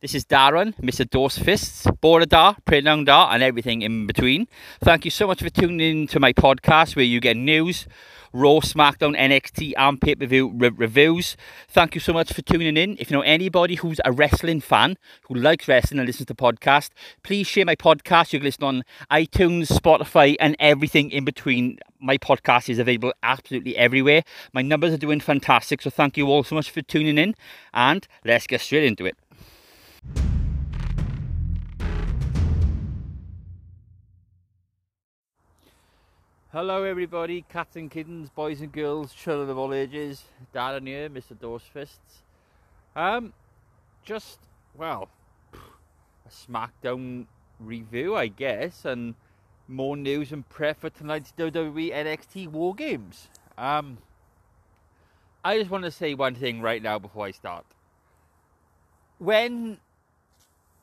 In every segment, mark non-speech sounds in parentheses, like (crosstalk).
this is Darren, Mr. Dos Fists, Prenong Dar, and everything in between. Thank you so much for tuning in to my podcast where you get news, Raw, SmackDown, NXT, and pay per view re- reviews. Thank you so much for tuning in. If you know anybody who's a wrestling fan who likes wrestling and listens to podcast, please share my podcast. You can listen on iTunes, Spotify, and everything in between. My podcast is available absolutely everywhere. My numbers are doing fantastic, so thank you all so much for tuning in, and let's get straight into it. Hello everybody, cats and kittens, boys and girls, children of all ages. Darren here, Mr. Dorsfists. Um, just, well, a SmackDown review, I guess, and more news and prep for tonight's WWE NXT War Games. Um, I just want to say one thing right now before I start. When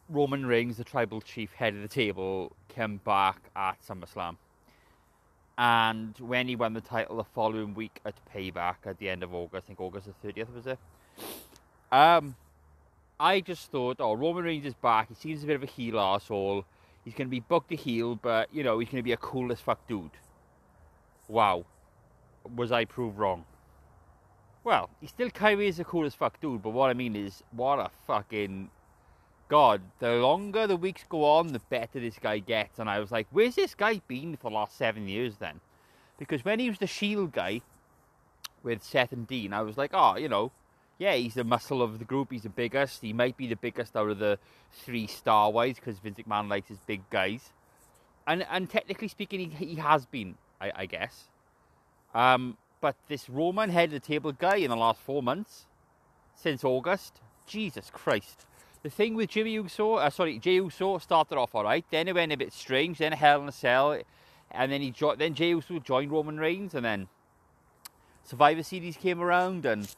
Roman Reigns, the tribal chief head of the table, came back at SummerSlam, and when he won the title the following week at Payback at the end of August, I think August the 30th was it. Um, I just thought, oh, Roman Reigns is back. He seems a bit of a heel asshole. He's going to be booked to heel, but you know he's going to be a cool as fuck dude. Wow, was I proved wrong? Well, he still of is a cool as fuck dude, but what I mean is, what a fucking God, the longer the weeks go on, the better this guy gets. And I was like, where's this guy been for the last seven years then? Because when he was the Shield guy with Seth and Dean, I was like, oh, you know, yeah, he's the muscle of the group. He's the biggest. He might be the biggest out of the three star wise because Vince McMahon likes his big guys. And and technically speaking, he, he has been, I, I guess. Um, but this Roman head of the table guy in the last four months, since August, Jesus Christ the thing with Jimmy Uso, uh, sorry, Jey Uso started off all right. Then it went a bit strange. Then a Hell in a Cell, and then he jo- then Jey Uso joined Roman Reigns, and then Survivor Series came around, and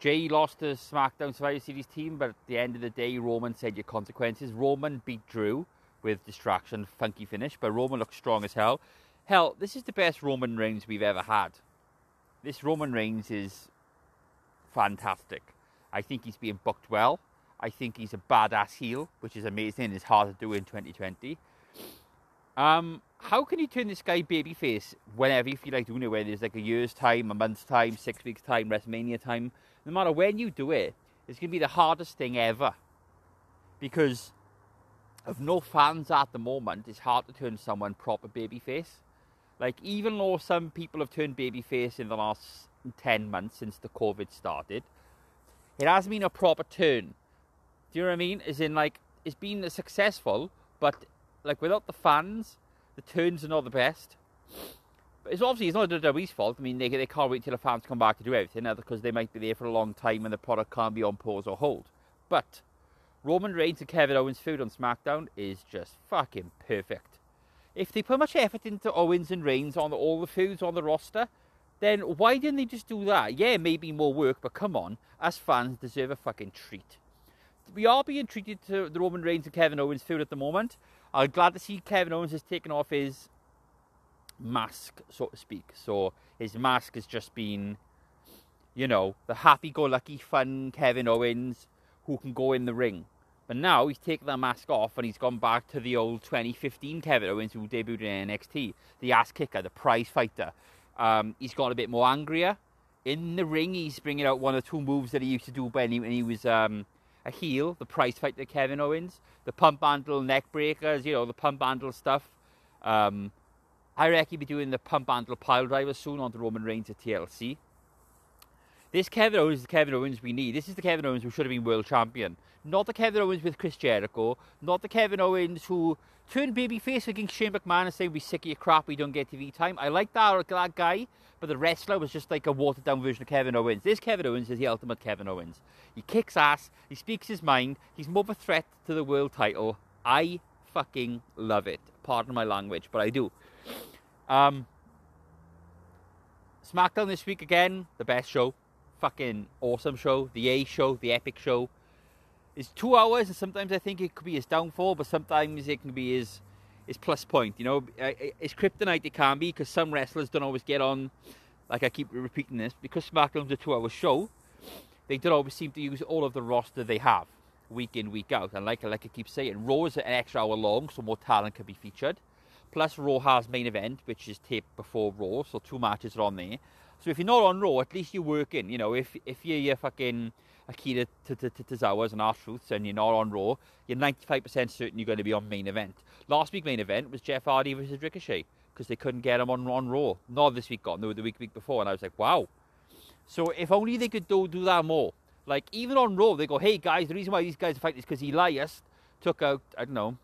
Jey lost the SmackDown Survivor Series team. But at the end of the day, Roman said your consequences. Roman beat Drew with distraction, funky finish, but Roman looked strong as hell. Hell, this is the best Roman Reigns we've ever had. This Roman Reigns is fantastic. I think he's being booked well. I think he's a badass heel, which is amazing. It's hard to do in 2020. Um, how can you turn this guy babyface whenever you feel like doing it? Whether it's like a year's time, a month's time, six weeks time, WrestleMania time. No matter when you do it, it's going to be the hardest thing ever because of no fans at the moment. It's hard to turn someone proper babyface. Like even though some people have turned babyface in the last ten months since the COVID started, it hasn't been a proper turn do you know what I mean? Is in like it's been successful, but like without the fans, the turns are not the best. But it's obviously it's not WWE's fault. I mean, they they can't wait till the fans come back to do everything, because they might be there for a long time and the product can't be on pause or hold. But Roman Reigns and Kevin Owens' feud on SmackDown is just fucking perfect. If they put much effort into Owens and Reigns on all the feuds on the roster, then why didn't they just do that? Yeah, maybe more work, but come on, us fans deserve a fucking treat we are being treated to the Roman Reigns and Kevin Owens feud at the moment. I'm glad to see Kevin Owens has taken off his mask, so to speak. So his mask has just been, you know, the happy-go-lucky, fun Kevin Owens who can go in the ring. But now he's taken that mask off and he's gone back to the old 2015 Kevin Owens who debuted in NXT, the ass kicker, the prize fighter. Um, he's got a bit more angrier in the ring. He's bringing out one or two moves that he used to do when he, when he was um, a heel, the prize fighter Kevin Owens, the pump handle neck breakers, you know, the pump handle stuff. Um, I reckon he'll be doing the pump handle pile driver soon on the Roman Reigns at TLC. This Kevin Owens is the Kevin Owens we need. This is the Kevin Owens who should have been world champion. Not the Kevin Owens with Chris Jericho. Not the Kevin Owens who turned babyface against Shane McMahon and saying we sick of your crap, we don't get TV time. I like that, that guy, but the wrestler was just like a watered down version of Kevin Owens. This Kevin Owens is the ultimate Kevin Owens. He kicks ass, he speaks his mind, he's more of a threat to the world title. I fucking love it. Pardon my language, but I do. Um, SmackDown this week again, the best show. Fucking awesome show. The A show, the epic show. It's two hours, and sometimes I think it could be his downfall, but sometimes it can be his his plus point. You know, it's kryptonite it can be because some wrestlers don't always get on. Like I keep repeating this, because SmackDown's a two-hour show they don't always seem to use all of the roster they have week in, week out. And like, like I keep saying, Raw is an extra hour long, so more talent can be featured. Plus, Raw has main event, which is taped before Raw, so two matches are on there. So if you're not on Raw, at least you're working. You know, if if you're, you're fucking Akira Tozawa's and R-Truths and you're not on Raw, you're 95% certain you're going to be on main event. Last week main event was Jeff Hardy versus Ricochet because they couldn't get him on, on Raw. Not this week, got no, the week week before, and I was like, wow. So if only they could do do that more. Like even on Raw, they go, hey guys, the reason why these guys fight is because Elias took out I don't know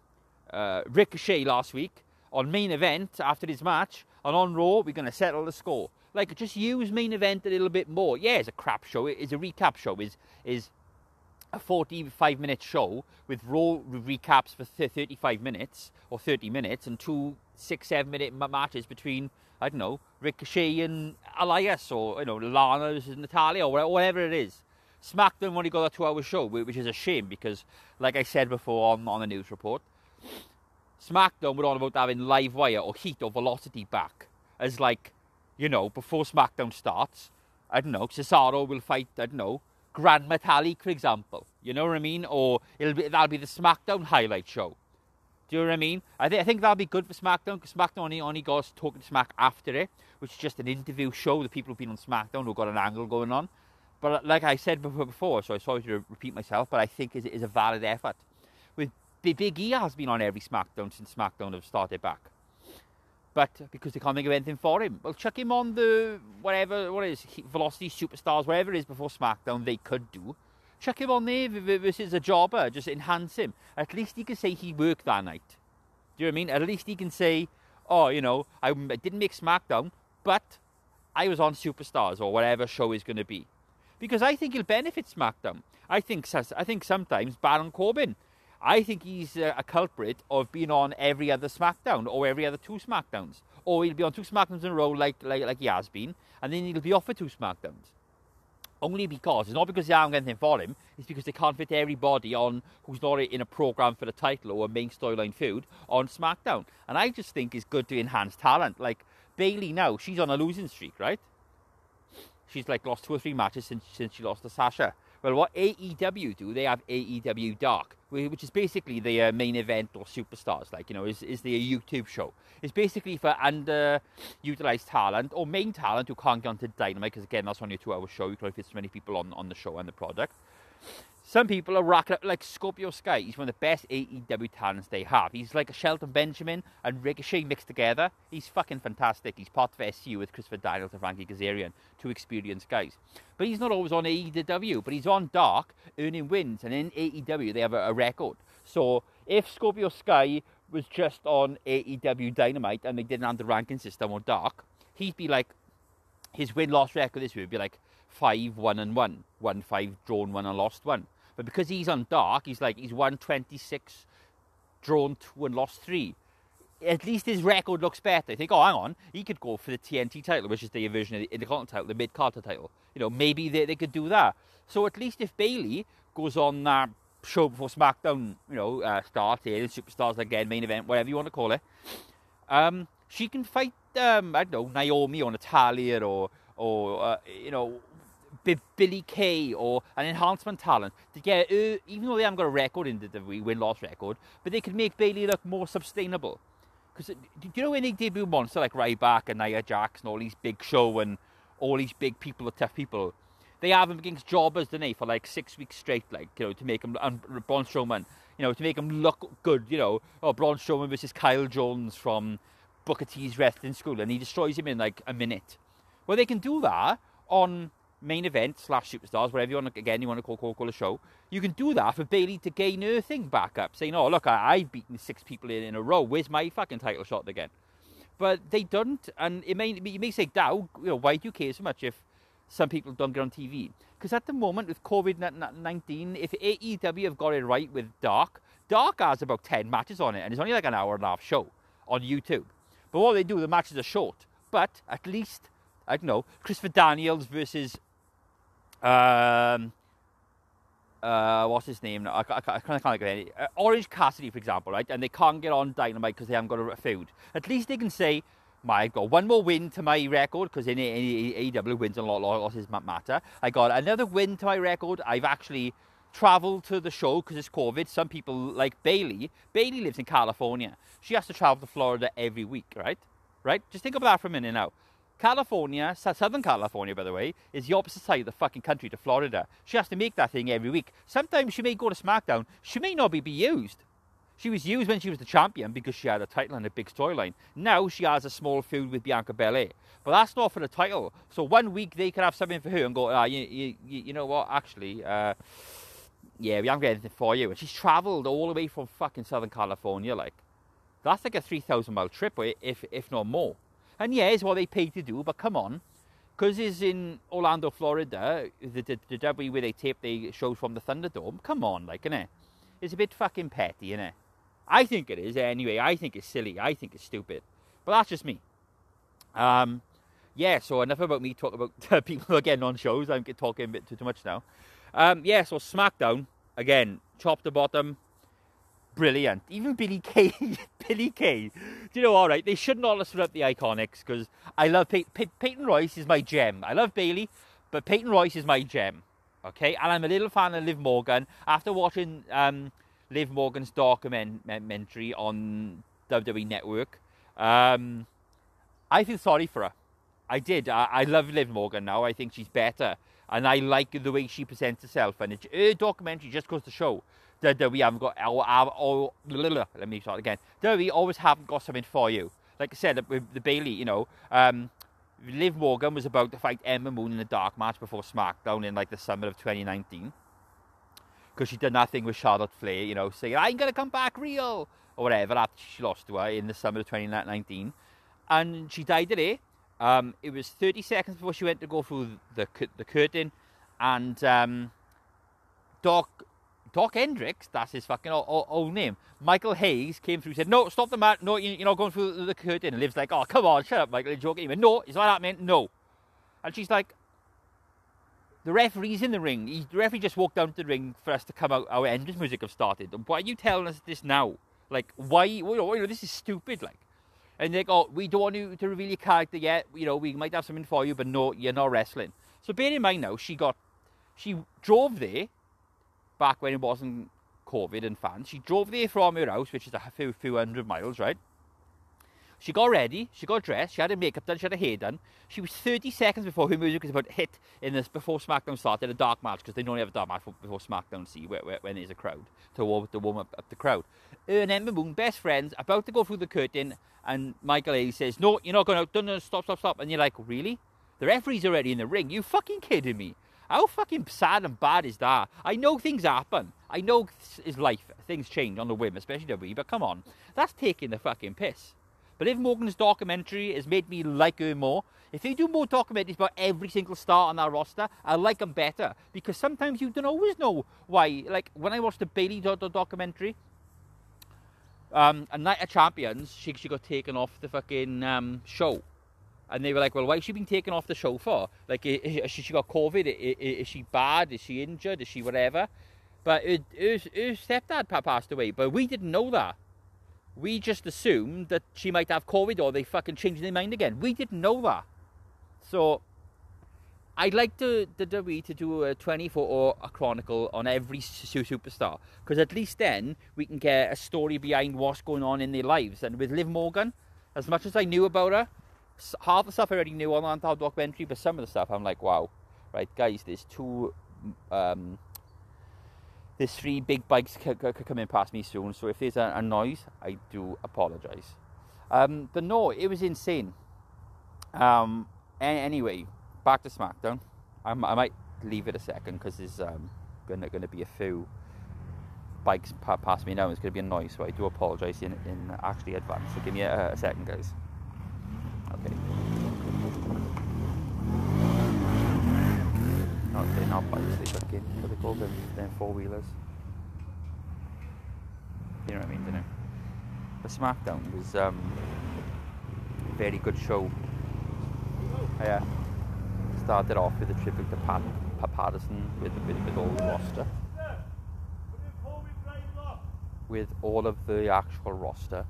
uh, Ricochet last week on main event after his match, and on Raw we're going to settle the score. Like just use main event a little bit more. Yeah, it's a crap show. It's a recap show. Is is a 45 minute show with raw recaps for 35 minutes or 30 minutes and two six seven minute matches between I don't know Ricochet and Elias or you know Lana versus Natalya or whatever it is. SmackDown only got a two hour show, which is a shame because, like I said before on, on the news report, SmackDown were on about having live wire or heat or velocity back as like you know, before SmackDown starts, I don't know, Cesaro will fight, I don't know, Gran Metalik, for example. You know what I mean? Or it'll be that'll be the SmackDown highlight show. Do you know what I mean? I, th- I think that'll be good for SmackDown because SmackDown only, only goes talking Smack after it, which is just an interview show. The people who've been on SmackDown who've got an angle going on. But like I said before, so I sorry to repeat myself, but I think it is a valid effort. Big E has been on every SmackDown since SmackDown have started back but uh, because they can't think of anything for him, well, chuck him on the whatever, what is Velocity Superstars, whatever it is before SmackDown they could do. Chuck him on there versus a jobber, just enhance him. At least he can say he worked that night. Do you know what I mean? At least he can say, oh, you know, I didn't make SmackDown, but I was on Superstars or whatever show is going to be. Because I think he'll benefit SmackDown. I think I think sometimes Baron Corbin I think he's a, a, culprit of being on every other SmackDown or every other two SmackDowns. Or he'll be on two SmackDowns in a row like, like, like he has been, and then he'll be off for two SmackDowns. Only because, it's not because they haven't got anything for him, it's because they can't fit everybody on who's not in a program for the title or a main storyline feud on SmackDown. And I just think it's good to enhance talent. Like Bayley now, she's on a losing streak, right? She's like lost two or three matches since, since she lost to Sasha. Well, what AEW do, they have AEW Dark, which is basically the uh, main event or superstars, like, you know, is, is the YouTube show. It's basically for underutilized talent or main talent who can't get onto Dynamite, because again, that's only a two hour show. You can only fit so many people on, on the show and the product. Some people are racking up like Scorpio Sky. He's one of the best AEW talents they have. He's like a Shelton Benjamin and Ricochet mixed together. He's fucking fantastic. He's part of SCU with Christopher Daniels and Frankie Kazarian, two experienced guys. But he's not always on AEW, but he's on Dark, earning wins. And in AEW, they have a, a record. So if Scorpio Sky was just on AEW Dynamite and they didn't have the ranking system on Dark, he'd be like, his win loss record this week would be like 5 1 and 1, 1 5 drawn 1 and lost 1. But because he's on dark, he's like, he's won 26, drawn 2 and lost 3. At least his record looks better. I think, oh, hang on, he could go for the TNT title, which is the version of the Intercontinental title, the mid Carter title. You know, maybe they, they could do that. So at least if Bayley goes on that show before SmackDown, you know, uh, starts here, Superstars again, main event, whatever you want to call it, um, she can fight, um, I don't know, Naomi or Natalya or, or uh, you know, Billie Kay or an enhancement talent to get, uh, even though they haven't got a record in the WWE win-loss record, but they could make Bayley look more sustainable. Because uh, do you know when they debut monster like Ryback and Nia Jax and all these big show and all these big people are tough people, they have them against jobbers, don't they, for like six weeks straight, like you know, to make them and Braun Strowman, you know, to make them look good, you know, or Braun Strowman versus Kyle Jones from Booker T's wrestling school, and he destroys him in like a minute. Well, they can do that on main event slash superstars, whatever you want to, again, you want to call, call, call a show, you can do that for Bayley to gain her thing back up, saying, oh, look, I, I've beaten six people in, in a row. Where's my fucking title shot again? But they don't, and it may, you may say, Dow, you know, why do you care so much if some people don't get on TV? Because at the moment, with COVID 19, if AEW have got it right with Dark, Dark has about 10 matches on it, and it's only like an hour and a half show on YouTube. But what they do, the matches are short. But at least, I don't know, Christopher Daniels versus um, uh, what's his name? I, I, I can't, can't get any. Uh, Orange Cassidy, for example, right? And they can't get on Dynamite because they haven't got a feud. At least they can say, my I've got one more win to my record because in AEW wins a lot, losses matter. I got another win to my record. I've actually traveled to the show because it's COVID. Some people like Bayley. Bayley lives in California. She has to travel to Florida every week, right? Right? Just think of that for a minute now. California, Southern California, by the way, is the opposite side of the fucking country to Florida. She has to make that thing every week. Sometimes she may go to SmackDown. She may not be, be used. She was used when she was the champion because she had a title and a big storyline. Now she has a small feud with Bianca Belair. But that's not for the title. So one week they could have something for her and go, ah, you, you, you know what, actually, uh, yeah, we haven't got anything for you. And she's travelled all the way from fucking Southern California, like. That's like a 3,000 mile trip, if, if not more. And yeah, it's what they paid to do, but come on. Because it's in Orlando, Florida, the, the, the W where they tape the shows from the Thunderdome. Come on, like, innit? It's a bit fucking petty, innit? I think it is, anyway. I think it's silly. I think it's stupid. But that's just me. Um, yeah, so enough about me talking about (laughs) people again on shows. I'm talking a bit too, too much now. Um, yeah, so SmackDown, again, top to bottom, brilliant. Even Billie (laughs) Kay, Billie Kay. Do you know, all right, they should not have up the Iconics because I love Pey- Pey- Peyton Royce is my gem. I love Bayley, but Peyton Royce is my gem. Okay, and I'm a little fan of Liv Morgan. After watching um, Liv Morgan's documentary on WWE Network, um, I feel sorry for her. I did. I, I love Liv Morgan now. I think she's better and I like the way she presents herself. And it, her documentary just goes to show that, that we haven't got our, our, our let me start again. That we always haven't got something for you. Like I said with the Bayley you know, um, Liv Morgan was about to fight Ember Moon in a dark match before SmackDown in like the summer of 2019 because she did nothing with Charlotte Flair, you know, saying I'm gonna come back real or whatever after she lost to her in the summer of 2019, and she died today. Um, it was 30 seconds before she went to go through the the curtain, and um, Doc Doc Hendrix, that's his fucking old, old, name. Michael Hayes came through, said, "No, stop the mat. No, you're not going through the curtain." And Liv's like, "Oh, come on, shut up, Michael." And joking, he went, "No, it's that, man. No." And she's like, "The referee's in the ring. He, the referee just walked down to the ring for us to come out. Our entrance music have started. Why are you telling us this now? Like, why? You know, this is stupid. Like." and they go, we don't want you to reveal your character yet. You know, we might have something for you, but no, you're not wrestling. So bear in mind now, she got, she drove there back when it wasn't COVID and fans. She drove there from her house, which is a few, few hundred miles, right? She got ready, she got dressed, she had her makeup done, she had her hair done. She was 30 seconds before her music was about to hit in this before SmackDown started a dark match because they normally have a dark match before SmackDown see where, where, when there's a crowd to warm, to warm up, up the crowd. Her and Ember Moon, best friends, about to go through the curtain, and Michael Hayes says, "No, you're not going out. No, no, stop, stop, stop." And you're like, "Really? The referee's already in the ring? You fucking kidding me?" How fucking sad and bad is that? I know things happen. I know it's life. Things change on the whim, especially WWE, but come on. That's taking the fucking piss. But if Morgan's documentary has made me like her more, if they do more documentaries about every single star on that roster, I like them better. Because sometimes you don't always know why. Like when I watched the Bayley documentary, um, a Night of Champions, she, she got taken off the fucking um, show. And they were like, well, why is she being taken off the show for? Like, she, got COVID? Is, she bad? Is she injured? Is she whatever? But her, her, her stepdad passed away, but we didn't know that we just assumed that she might have COVID or they fucking changed their mind again. We didn't know that. So I'd like to, the WWE to do a 24 hour chronicle on every superstar because at least then we can get a story behind what's going on in their lives. And with Liv Morgan, as much as I knew about her, half the stuff I already knew on that documentary, but some of the stuff I'm like, wow, right, guys, there's two um, there's three big bikes c- c- coming past me soon, so if there's a, a noise, I do apologise. Um, but no, it was insane. Um, anyway, back to SmackDown. I'm, i might leave it a second because there's um, gonna gonna be a few bikes pa- past me now. It's gonna be a noise, so I do apologise in, in actually advance. So give me a, a second, guys. Okay. not they're not bikes, they're fucking what they call them, them four wheelers. You know what I mean, don't you? The SmackDown was um, a very good show. Yeah. Started off with a tribute to Pat, Pat Patterson with, with, with all the roster. With all of the actual roster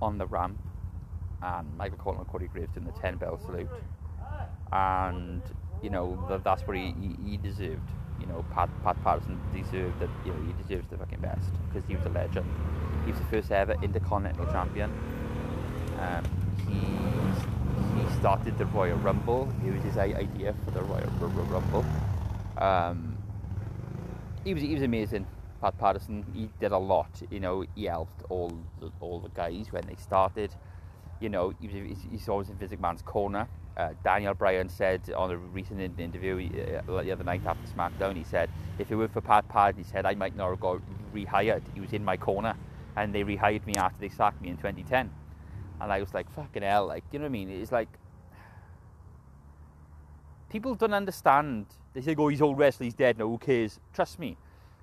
on the ramp and Michael Cole and Corey Graves doing the 10 bell salute. And, you know, the, that's what he, he, he, deserved. You know, Pat, Pat Patterson deserved that, you know, he deserves the fucking best because he was a legend. He was the first ever Intercontinental Champion. Um, he, he started the Royal Rumble. It was his idea for the Royal Rumble. Um, he was he was amazing. Pat Patterson, he did a lot. You know, he helped all the, all the guys when they started. You know, he's always in Physic Man's corner. Uh, Daniel Bryan said on a recent interview uh, the other night after SmackDown, he said, if it were for Pat Patterson, he said, I might not have got rehired. He was in my corner, and they rehired me after they sacked me in 2010. And I was like, fucking hell, like, you know what I mean? It's like, people don't understand. They say, oh, he's old wrestler, he's dead, no, who cares? Trust me,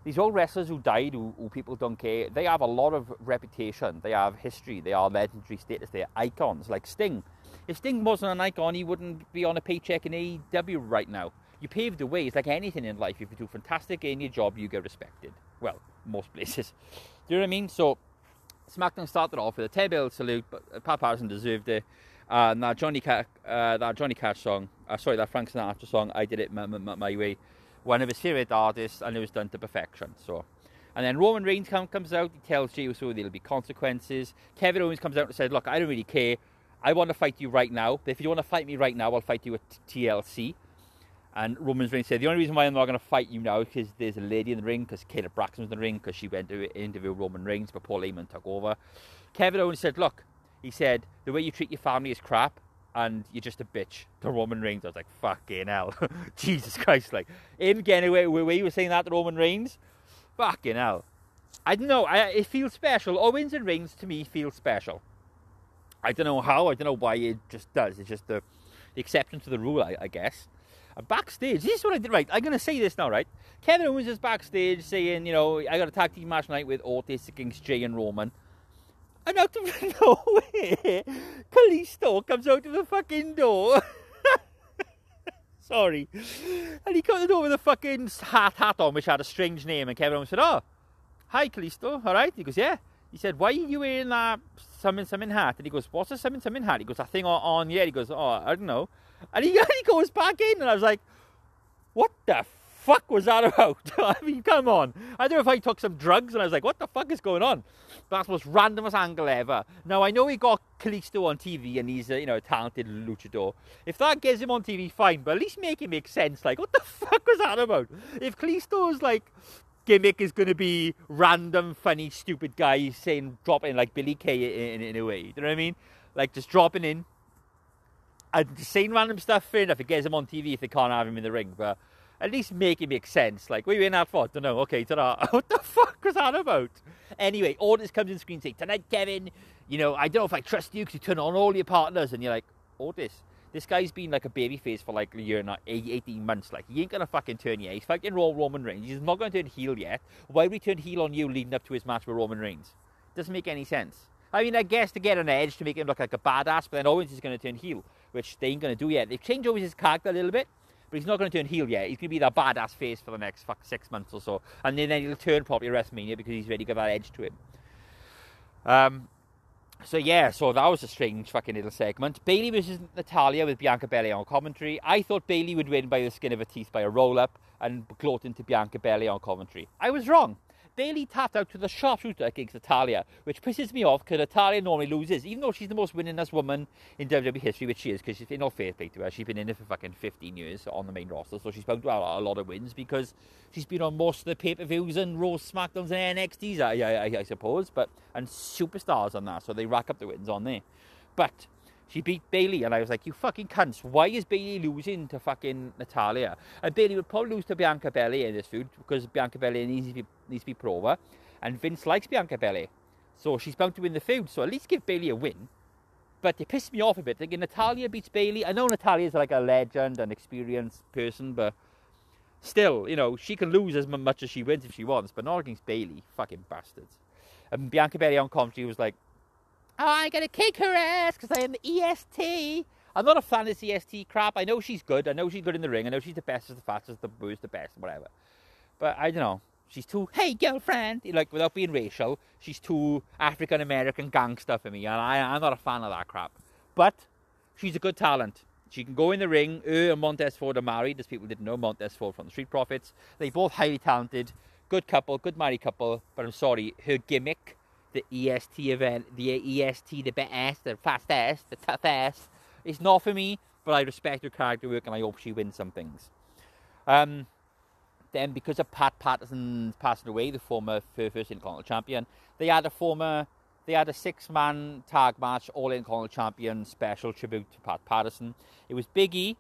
these old wrestlers who died, who, who, people don't care, they have a lot of reputation. They have history. They are legendary status. They're icons. Like Sting. If Sting wasn't an icon, he wouldn't be on a paycheck in AEW right now. You paved the way. It's like anything in life. If you do fantastic in your job, you get respected. Well, most places. (laughs) do you know what I mean? So, SmackDown started off with a 10 bell salute, but Pat Patterson deserved it. Uh, and that Johnny Cash, uh, that Johnny Cash song, uh, sorry, that Frank Sinatra song, I did it my, my, my way one of his favourite artists, and it was done to perfection. So, and then Roman Reigns come, comes out, he tells Jey there'll be consequences. Kevin Owens comes out and says, "Look, I don't really care. I want to fight you right now. But if you want to fight me right now, I'll fight you at TLC." And Roman Reigns said, "The only reason why I'm not going to fight you now is because there's a lady in the ring, because Kayla Braxton's in the ring, because she went to interview Roman Reigns, but Paul Heyman took over." Kevin Owens said, "Look," he said, "the way you treat your family is crap and you're just a bitch to Roman Reigns. I was like, fucking hell. (laughs) Jesus Christ. Like, him getting away where you were saying that to Roman Reigns? Fucking hell. I don't know. I, it feels special. Owens and Reigns to me feel special. I don't know how. I don't know why it just does. It's just the, the exception to the rule, I, I guess. And backstage, this is what I did right. I'm going to say this now, right? Kevin Owens is backstage saying, you know, I got a tag team match night with Otis against Jey and Roman. And out of nowhere, Kalisto comes out of the fucking door. (laughs) Sorry. And he comes out with a fucking hat hat on, which had a strange name. And Kevin said, Oh, hi, Kalisto. All right. He goes, Yeah. He said, Why are you wearing that summon summon hat? And he goes, What's a summon summon hat? He goes, That thing on, on yeah. He goes, Oh, I don't know. And he, (laughs) he goes back in. And I was like, What the fuck was that about? (laughs) I mean, come on. I don't know if I took some drugs and I was like, what the fuck is going on? But that's the most randomest angle ever. Now, I know he got Kalisto on TV and he's a, you know, a talented luchador. If that gets him on TV, fine, but at least make it make sense. Like, what the (laughs) fuck was that about? If Kalisto's, like, gimmick is going to be random, funny, stupid guy saying, dropping like Billie Kay in, in, in a way. You know what I mean? Like, just dropping in and saying random stuff, fair enough. It gets him on TV if they can't have him in the ring, but at least make it make sense. Like, we're you in that for? Don't know. Okay, ta (laughs) What the fuck was that about? Anyway, Otis comes in screen saying, Tonight, Kevin, you know, I don't know if I trust you because you turn on all your partners. And you're like, Otis, this guy's been like a baby face for like a year and 18 months. Like, he ain't gonna fucking turn yet. He's fucking Raw Roman Reigns. He's not gonna turn heel yet. Why would he turn heel on you leading up to his match with Roman Reigns? Doesn't make any sense. I mean, I guess to get an edge to make him look like a badass, but then Owens is going to turn heel, which they ain't going to do yet. They've changed his character a little bit, but he's not going to turn heel yet. He's going to be that badass face for the next fuck six months or so, and then, then he'll turn probably WrestleMania because he's ready to get that edge to him. Um, so yeah, so that was a strange fucking little segment. Bayley versus Natalya with Bianca Belair on commentary. I thought Bayley would win by the skin of her teeth by a roll up and gloat into Bianca Belair on commentary. I was wrong. Bayley tapped out to the sharpshooter against Natalya, which pisses me off because Natalya normally loses, even though she's the most winningest woman in WWE history, which she is, because she's all fair play to her. She's been in it for fucking 15 years on the main roster, so she's bound to have a lot of wins because she's been on most of the pay per views and Raw, SmackDowns, and NXTs, I, I, I suppose, but and superstars on that, so they rack up the wins on there. But she beat Bayley, and I was like, you fucking cunts. Why is Bayley losing to fucking Natalya? And Bayley would probably lose to Bianca Belair in this feud because Bianca Belair needs to be, needs to be put over. And Vince likes Bianca Belair. So she's bound to win the feud. So at least give Bayley a win. But it pissed me off a bit. Thinking Natalya beats Bayley. I know Natalya's like a legend and experienced person, but still, you know, she can lose as much as she wins if she wants, but not against Bayley. Fucking bastards. And Bianca Belair on commentary was like, I'm going to kick her ass because I am the EST. I'm not a fan of this EST crap. I know she's good. I know she's good in the ring. I know she's the best, the fastest, the boost, the best, whatever. But I don't know. She's too, hey, girlfriend. Like, without being racial, she's too African American gangster for me. And I, I'm not a fan of that crap. but she's a good talent. She can go in the ring. Her and Montez Ford are married, as people didn't know. Montez Ford from the Street Profits. They both highly talented, good couple, good married couple. But I'm sorry, her gimmick, the EST event, the EST, the best, the fastest, the toughest, It's not for me. But I respect her character work, and I hope she wins some things. Um, then, because of Pat Patterson passing away, the former first Intercontinental champion, they had a former they had a six-man tag match, All Intercontinental Champion special tribute to Pat Patterson. It was Biggie,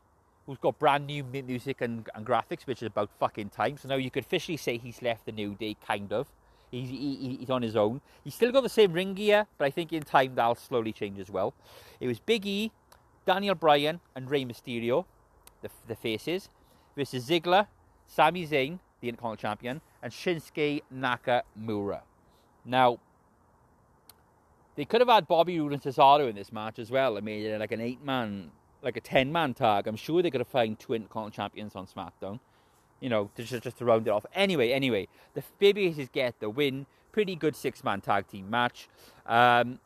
who's got brand new music and, and, graphics, which is about fucking time. So now you could officially say he's left the New Day, kind of. He's, he, he's on his own. He's still got the same ring gear, but I think in time that'll slowly change as well. It was Big E, Daniel Bryan, and Rey Mysterio, the, the faces, versus Ziggler, Sami Zayn, the Intercontinental Champion, and Shinsuke Nakamura. Now, they could have had Bobby Roode and Cesaro in this match as well. I mean, like an eight man, like a ten man tag. I'm sure they could have found two Intercontinental champions on SmackDown. You know, just, just to round it off. Anyway, anyway, the babyfaces get the win. Pretty good six man tag team match. Um,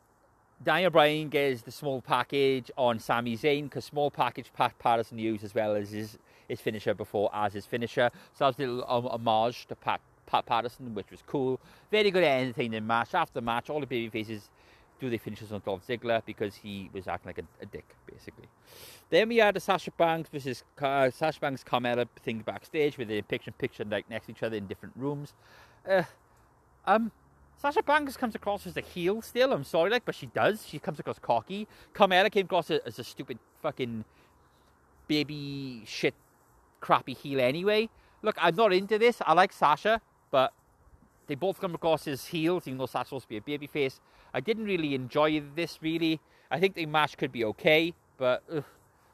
Daniel Bryan gets the small package on Sami Zayn because small package Pat Patterson used as well as his, his finisher before as his finisher. So that was a little homage to Pat, Pat Patterson, which was cool. Very good at entertaining match. After the match, all the babyfaces do they finishes on Dolph Ziggler because he was acting like a, a dick, basically. Then we had the Sasha Banks versus uh, Sasha Banks Carmella thing backstage with the picture picture like next to each other in different rooms. Uh, um, Sasha Banks comes across as a heel still. I'm sorry, like, but she does. She comes across cocky. Carmella came across as a stupid fucking baby shit, crappy heel anyway. Look, I'm not into this. I like Sasha, but they both come across as heels, even though Sasha's supposed to be a baby face. I didn't really enjoy this, really. I think the match could be okay, but ugh,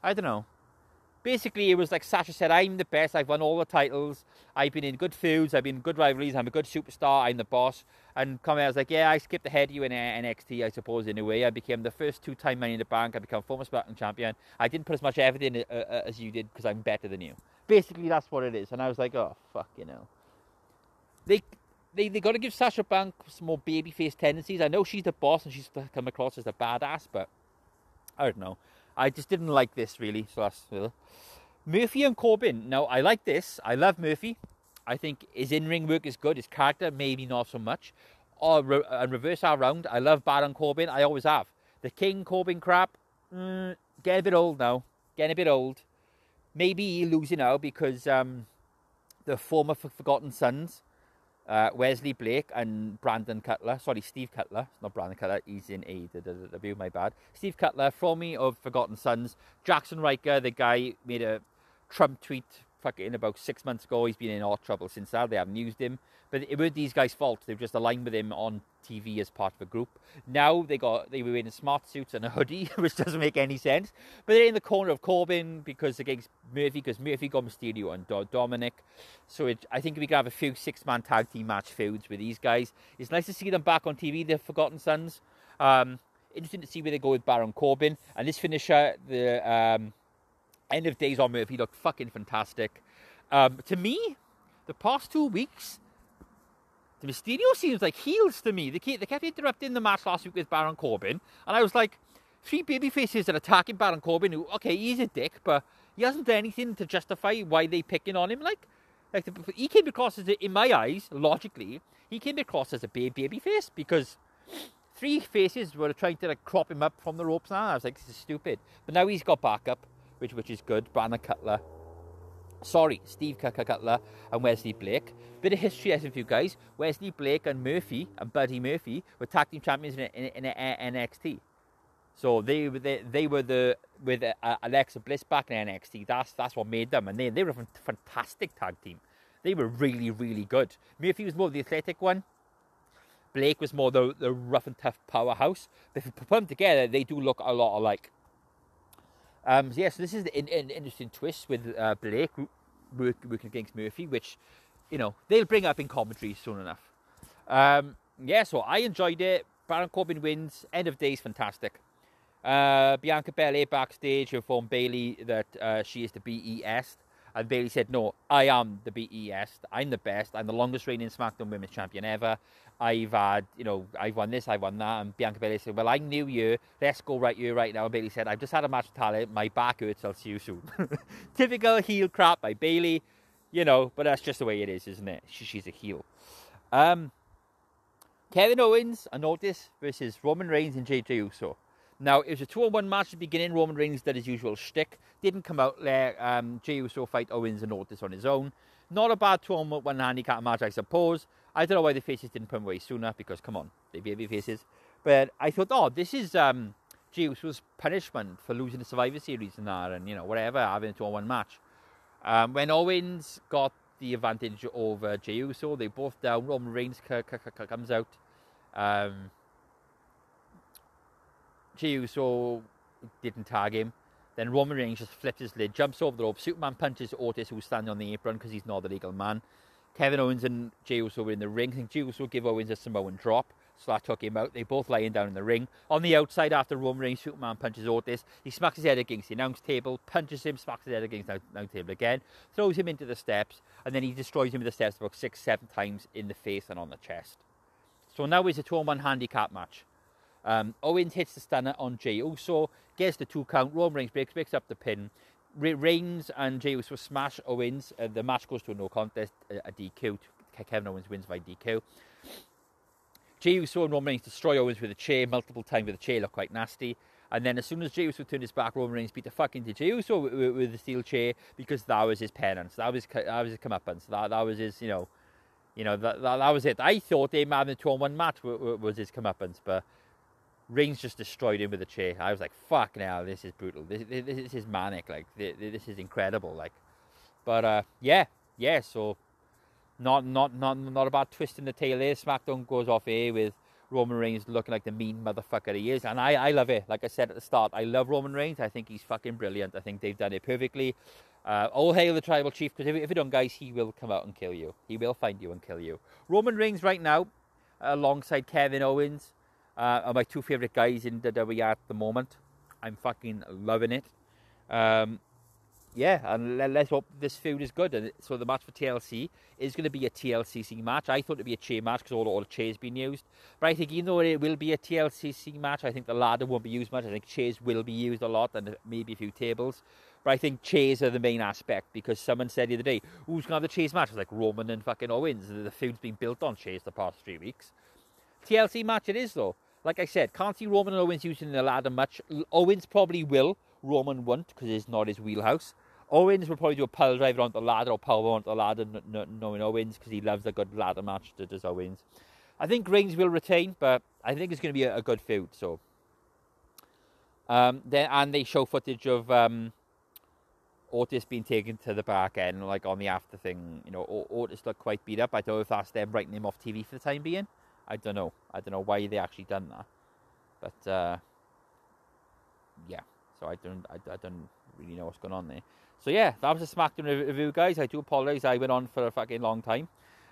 I don't know. Basically, it was like Sasha said, I'm the best. I've won all the titles. I've been in good feuds. I've been in good rivalries. I'm a good superstar. I'm the boss. And I was like, yeah, I skipped ahead of you in NXT, I suppose, in a way. I became the first two-time Money in the Bank. I became former SmackDown champion. I didn't put as much effort in uh, uh, as you did because I'm better than you. Basically, that's what it is. And I was like, oh, fuck, you know. They they they got to give Sasha Banks some more babyface tendencies. I know she's the boss and she's come across as a badass, but I don't know. I just didn't like this really. So that's uh, Murphy and Corbin. Now I like this. I love Murphy. I think his in-ring work is good. His character maybe not so much. Or re- and reverse our round. I love Baron Corbin. I always have. The King Corbin crap. Mm, getting a bit old now. Getting a bit old. Maybe losing out because um, the former Forgotten Sons uh, Wesley Blake and Brandon Cutler, sorry, Steve Cutler, not Brandon Cutler, he's in AEW, my bad. Steve Cutler, me of Forgotten Sons. Jackson Ryker, the guy made a Trump tweet fucking about six months ago. He's been in hot trouble since that. They haven't used him. But it was these guys' fault. They've just aligned with him on TV as part of a group. Now they got they were in smart suits and a hoodie, (laughs) which doesn't make any sense. But they're in the corner of Corbin because against Murphy, because Murphy got Mysterio and Dominic. So it, I think we can have a few six-man tag team match feuds with these guys. It's nice to see them back on TV. The Forgotten Sons. Um, interesting to see where they go with Baron Corbin and this finisher. The um, end of days on Murphy looked fucking fantastic. Um, to me, the past two weeks the Mysterio seems like heels to me. They kept, they kept interrupting the match last week with Baron Corbin, and I was like, three baby faces are attacking Baron Corbin. Who, okay, he's a dick, but he hasn't done anything to justify why they picking on him. Like, like the, he came across as, a, in my eyes, logically, he came across as a baby, baby face because three faces were trying to like crop him up from the ropes. Now I was like, this is stupid. But now he's got backup, which which is good. Brandon Cutler, sorry, Steve Cutler and Wesley Blake. Bit of history lesson for you guys. Wesley Blake and Murphy and Buddy Murphy were tag team champions in, in, in NXT. So they were they, they were the with uh, Alexa Bliss back in NXT. That's that's what made them, and they they were a fantastic tag team. They were really really good. Murphy was more the athletic one. Blake was more the the rough and tough powerhouse. But if you put them together, they do look a lot alike. Um, so yeah, so this is an, an interesting twist with uh, Blake work, working against Murphy, which you know, they'll bring up in commentary soon enough. Um, yeah, so I enjoyed it. Baron Corbin wins. End of day is fantastic. Uh, Bianca Belair backstage informed Bayley that uh, she is the BES. And Bayley said, "No, I am the BES. I'm the best. I'm the longest reigning SmackDown Women's Champion ever. I've had, you know, I've won this, I've won that." And Bianca Bailey said, "Well, I knew you. Let's go right here, right now." And Bayley said, "I've just had a match with Talia. My back hurts. I'll see you soon." (laughs) Typical heel crap by Bayley, you know, but that's just the way it is, isn't it? She, she's a heel. Um, Kevin Owens and Otis versus Roman Reigns and JJ Uso. Now, it was a 2 on 1 match at the beginning. Roman Reigns did his usual shtick. Didn't come out there. Um, Jey Uso fight Owens and Otis on his own. Not a bad 2 on 1 handicap match, I suppose. I don't know why the faces didn't put away sooner because, come on, they baby faces. But I thought, oh, this is um, Jey Uso's punishment for losing the Survivor Series and that, and, you know, whatever, having a 2 on 1 match. Um, when Owens got the advantage over Jey Uso, they both down. Roman Reigns comes out. Um, Jey Uso didn't tag him. Then Roman Reigns just flips his lid, jumps over the rope. Superman punches Otis, who's standing on the apron because he's not the legal man. Kevin Owens and Jey Uso were in the ring. I think Jey Uso give Owens a Samoan drop, so that took him out. They both lying down in the ring. On the outside, after Roman Reigns, Superman punches Otis. He smacks his head against the announce table, punches him, smacks his head against the announce table again, throws him into the steps, and then he destroys him with the steps about six, seven times in the face and on the chest. So now it's a 2 on 1 handicap match. Um, Owens hits the stunner on Jey Uso, gets the two count. Roman Reigns breaks, breaks up the pin. Reigns and Jey Uso smash Owens. Uh, the match goes to a no contest, a, a DQ. Kevin Owens wins by DQ. Jey Uso and Roman Reigns destroy Owens with a chair multiple times with a chair, look quite nasty. And then as soon as Jey Uso turned his back, Roman Reigns beat the fuck into Jey Uso with, with, with the steel chair because that was his penance. That was that was his comeuppance. That that was his, you know, you know that that, that was it. I thought they had a two on one match was, was his comeuppance, but Reigns just destroyed him with a chair. I was like, fuck now, this is brutal. This, this, this is manic. Like, this, is incredible. Like, but uh, yeah, yeah. So, not not not not a bad twist in the tail there. SmackDown goes off here with Roman Reigns looking like the mean motherfucker he is, and I I love it. Like I said at the start, I love Roman Reigns. I think he's fucking brilliant. I think they've done it perfectly. Uh, all hail the tribal chief, because if, if you don't, guys, he will come out and kill you. He will find you and kill you. Roman Reigns right now, alongside Kevin Owens, uh, are my two favorite guys in the WWE at the moment. I'm fucking loving it. Um, yeah, and let's hope this feud is good. And so the match for TLC is going to be a TLCC match. I thought it'd be a chair match because all, all the chairs being used. But I think even though it will be a TLCC match, I think the ladder won't be used much. I think chairs will be used a lot and maybe a few tables. But I think chairs are the main aspect because someone said the other day, who's going to have the chairs match? It's like Roman and fucking Owens. The feud's been built on chairs the past three weeks. TLC match it is though like I said, can't see Roman and Owens using the ladder much. Owens probably will. Roman won't because it's not his wheelhouse. Owens will probably do a pile driver onto the ladder or power onto the ladder, knowing Owens because he loves a good ladder match. Does Owens. I think Reigns will retain, but I think it's going to be a, a good feud. So, um, then and they show footage of um, Otis being taken to the back end, like on the after thing. You know, Otis looked quite beat up. I don't know if that's them writing him off TV for the time being. I don't know. I don't know why they actually done that, but uh, yeah. So I don't, I, I, don't really know what's going on there. So yeah, that was a SmackDown review, guys. I do apologise. I went on for a fucking long time.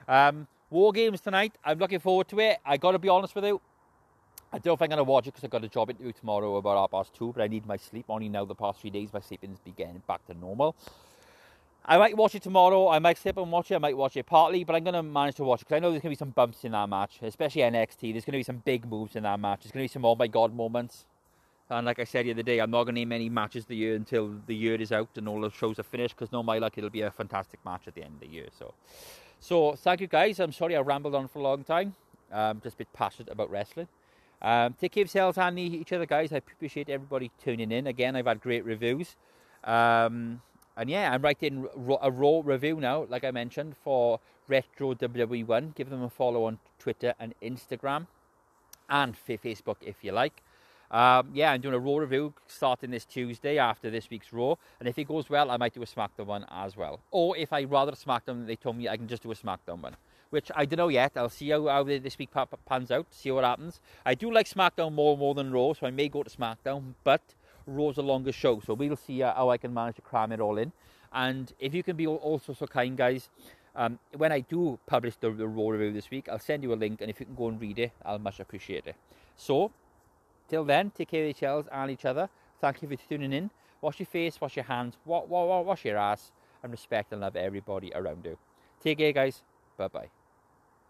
Um, War Games tonight. I'm looking forward to it. I got to be honest with you. I don't if I'm going to watch it because I've got a job interview tomorrow about half past two, but I need my sleep. Only now the past three days my sleeping's back to normal. I might watch it tomorrow. I might sit and watch it. I might watch it partly, but I'm going to manage to watch it because I know there's going to be some bumps in that match, especially NXT. There's going to be some big moves in that match. There's going to be some oh my god moments. And like I said the other day, I'm not going to name any matches the year until the year is out and all the shows are finished because no my luck, it'll be a fantastic match at the end of the year. So, so thank you guys. I'm sorry I rambled on for a long time. Um, just a bit passionate about wrestling. Um, take care of yourselves and each other, guys. I appreciate everybody tuning in. Again, I've had great reviews. Um, and yeah, I'm writing a raw review now, like I mentioned, for Retro WWE1. Give them a follow on Twitter and Instagram and Facebook if you like. Um, yeah, I'm doing a Raw review starting this Tuesday after this week's Raw. And if it goes well, I might do a SmackDown one as well. Or if I rather SmackDown, they told me I can just do a SmackDown one. Which I don't know yet. I'll see how, how this week pans out, see what happens. I do like SmackDown more more than Raw, so I may go to SmackDown. But Raw's a longer show, so we'll see uh, how I can manage to cram it all in. And if you can be also so kind, guys, um, when I do publish the, the review this week, I'll send you a link, and if you can go and read it, I'll much appreciate it. So, till then, take care of yourselves and each other. Thank you for tuning in. Wash your face, wash your hands, wash your ass, and respect and love everybody around you. Take care, guys. Bye bye.